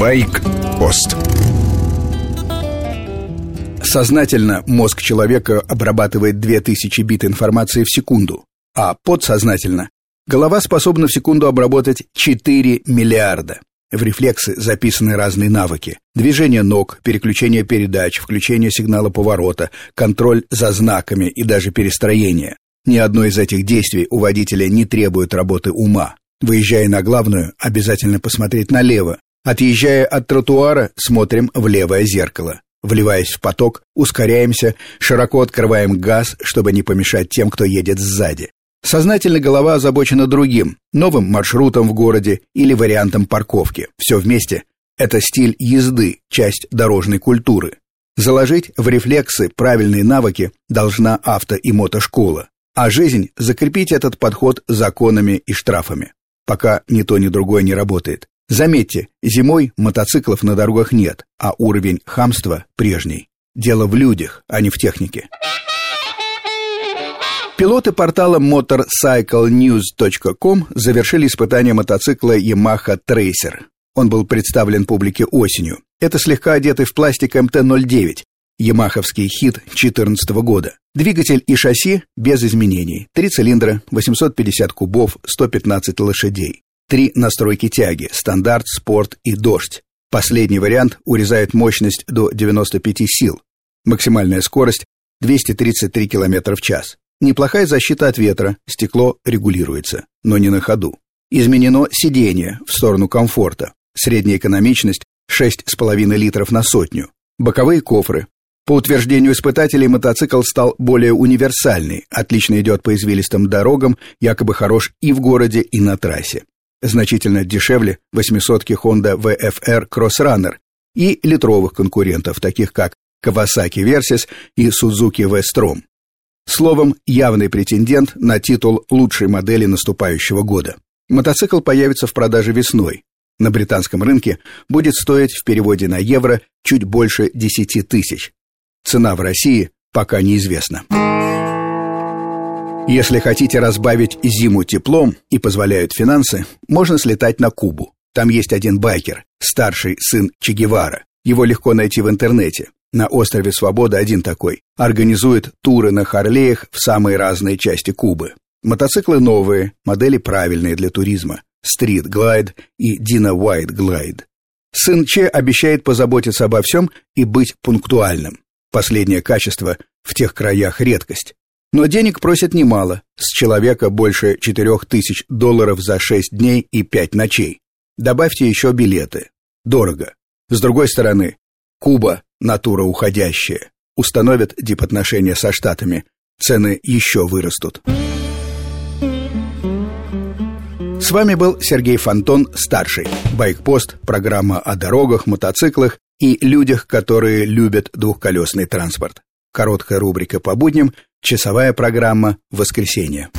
Байк-пост Сознательно мозг человека обрабатывает 2000 бит информации в секунду, а подсознательно голова способна в секунду обработать 4 миллиарда. В рефлексы записаны разные навыки. Движение ног, переключение передач, включение сигнала поворота, контроль за знаками и даже перестроение. Ни одно из этих действий у водителя не требует работы ума. Выезжая на главную, обязательно посмотреть налево. Отъезжая от тротуара, смотрим в левое зеркало. Вливаясь в поток, ускоряемся, широко открываем газ, чтобы не помешать тем, кто едет сзади. Сознательно голова озабочена другим, новым маршрутом в городе или вариантом парковки. Все вместе – это стиль езды, часть дорожной культуры. Заложить в рефлексы правильные навыки должна авто- и мотошкола, а жизнь – закрепить этот подход законами и штрафами. Пока ни то, ни другое не работает. Заметьте, зимой мотоциклов на дорогах нет, а уровень хамства прежний. Дело в людях, а не в технике. Пилоты портала motorcyclenews.com завершили испытание мотоцикла Yamaha Tracer. Он был представлен публике осенью. Это слегка одетый в пластик МТ-09, ямаховский хит 2014 года. Двигатель и шасси без изменений. Три цилиндра, 850 кубов, 115 лошадей. Три настройки тяги – стандарт, спорт и дождь. Последний вариант урезает мощность до 95 сил. Максимальная скорость – 233 км в час. Неплохая защита от ветра, стекло регулируется, но не на ходу. Изменено сиденье в сторону комфорта. Средняя экономичность 6,5 литров на сотню. Боковые кофры. По утверждению испытателей, мотоцикл стал более универсальный, отлично идет по извилистым дорогам, якобы хорош и в городе, и на трассе. Значительно дешевле 800-ки Honda VFR Crossrunner и литровых конкурентов, таких как Kawasaki Versys и Suzuki V-Strom. Словом, явный претендент на титул лучшей модели наступающего года. Мотоцикл появится в продаже весной. На британском рынке будет стоить в переводе на евро чуть больше 10 тысяч. Цена в России пока неизвестна. Если хотите разбавить зиму теплом и позволяют финансы, можно слетать на Кубу. Там есть один байкер, старший сын Че Гевара. Его легко найти в интернете. На острове Свобода один такой. Организует туры на Харлеях в самые разные части Кубы. Мотоциклы новые, модели правильные для туризма. Street Glide и Dina White Glide. Сын Че обещает позаботиться обо всем и быть пунктуальным. Последнее качество в тех краях редкость. Но денег просят немало, с человека больше 4000 долларов за 6 дней и 5 ночей. Добавьте еще билеты. Дорого. С другой стороны, Куба – натура уходящая. Установят дипотношения со Штатами, цены еще вырастут. С вами был Сергей Фонтон, старший. Байкпост, программа о дорогах, мотоциклах и людях, которые любят двухколесный транспорт. Короткая рубрика по будням, часовая программа «Воскресенье».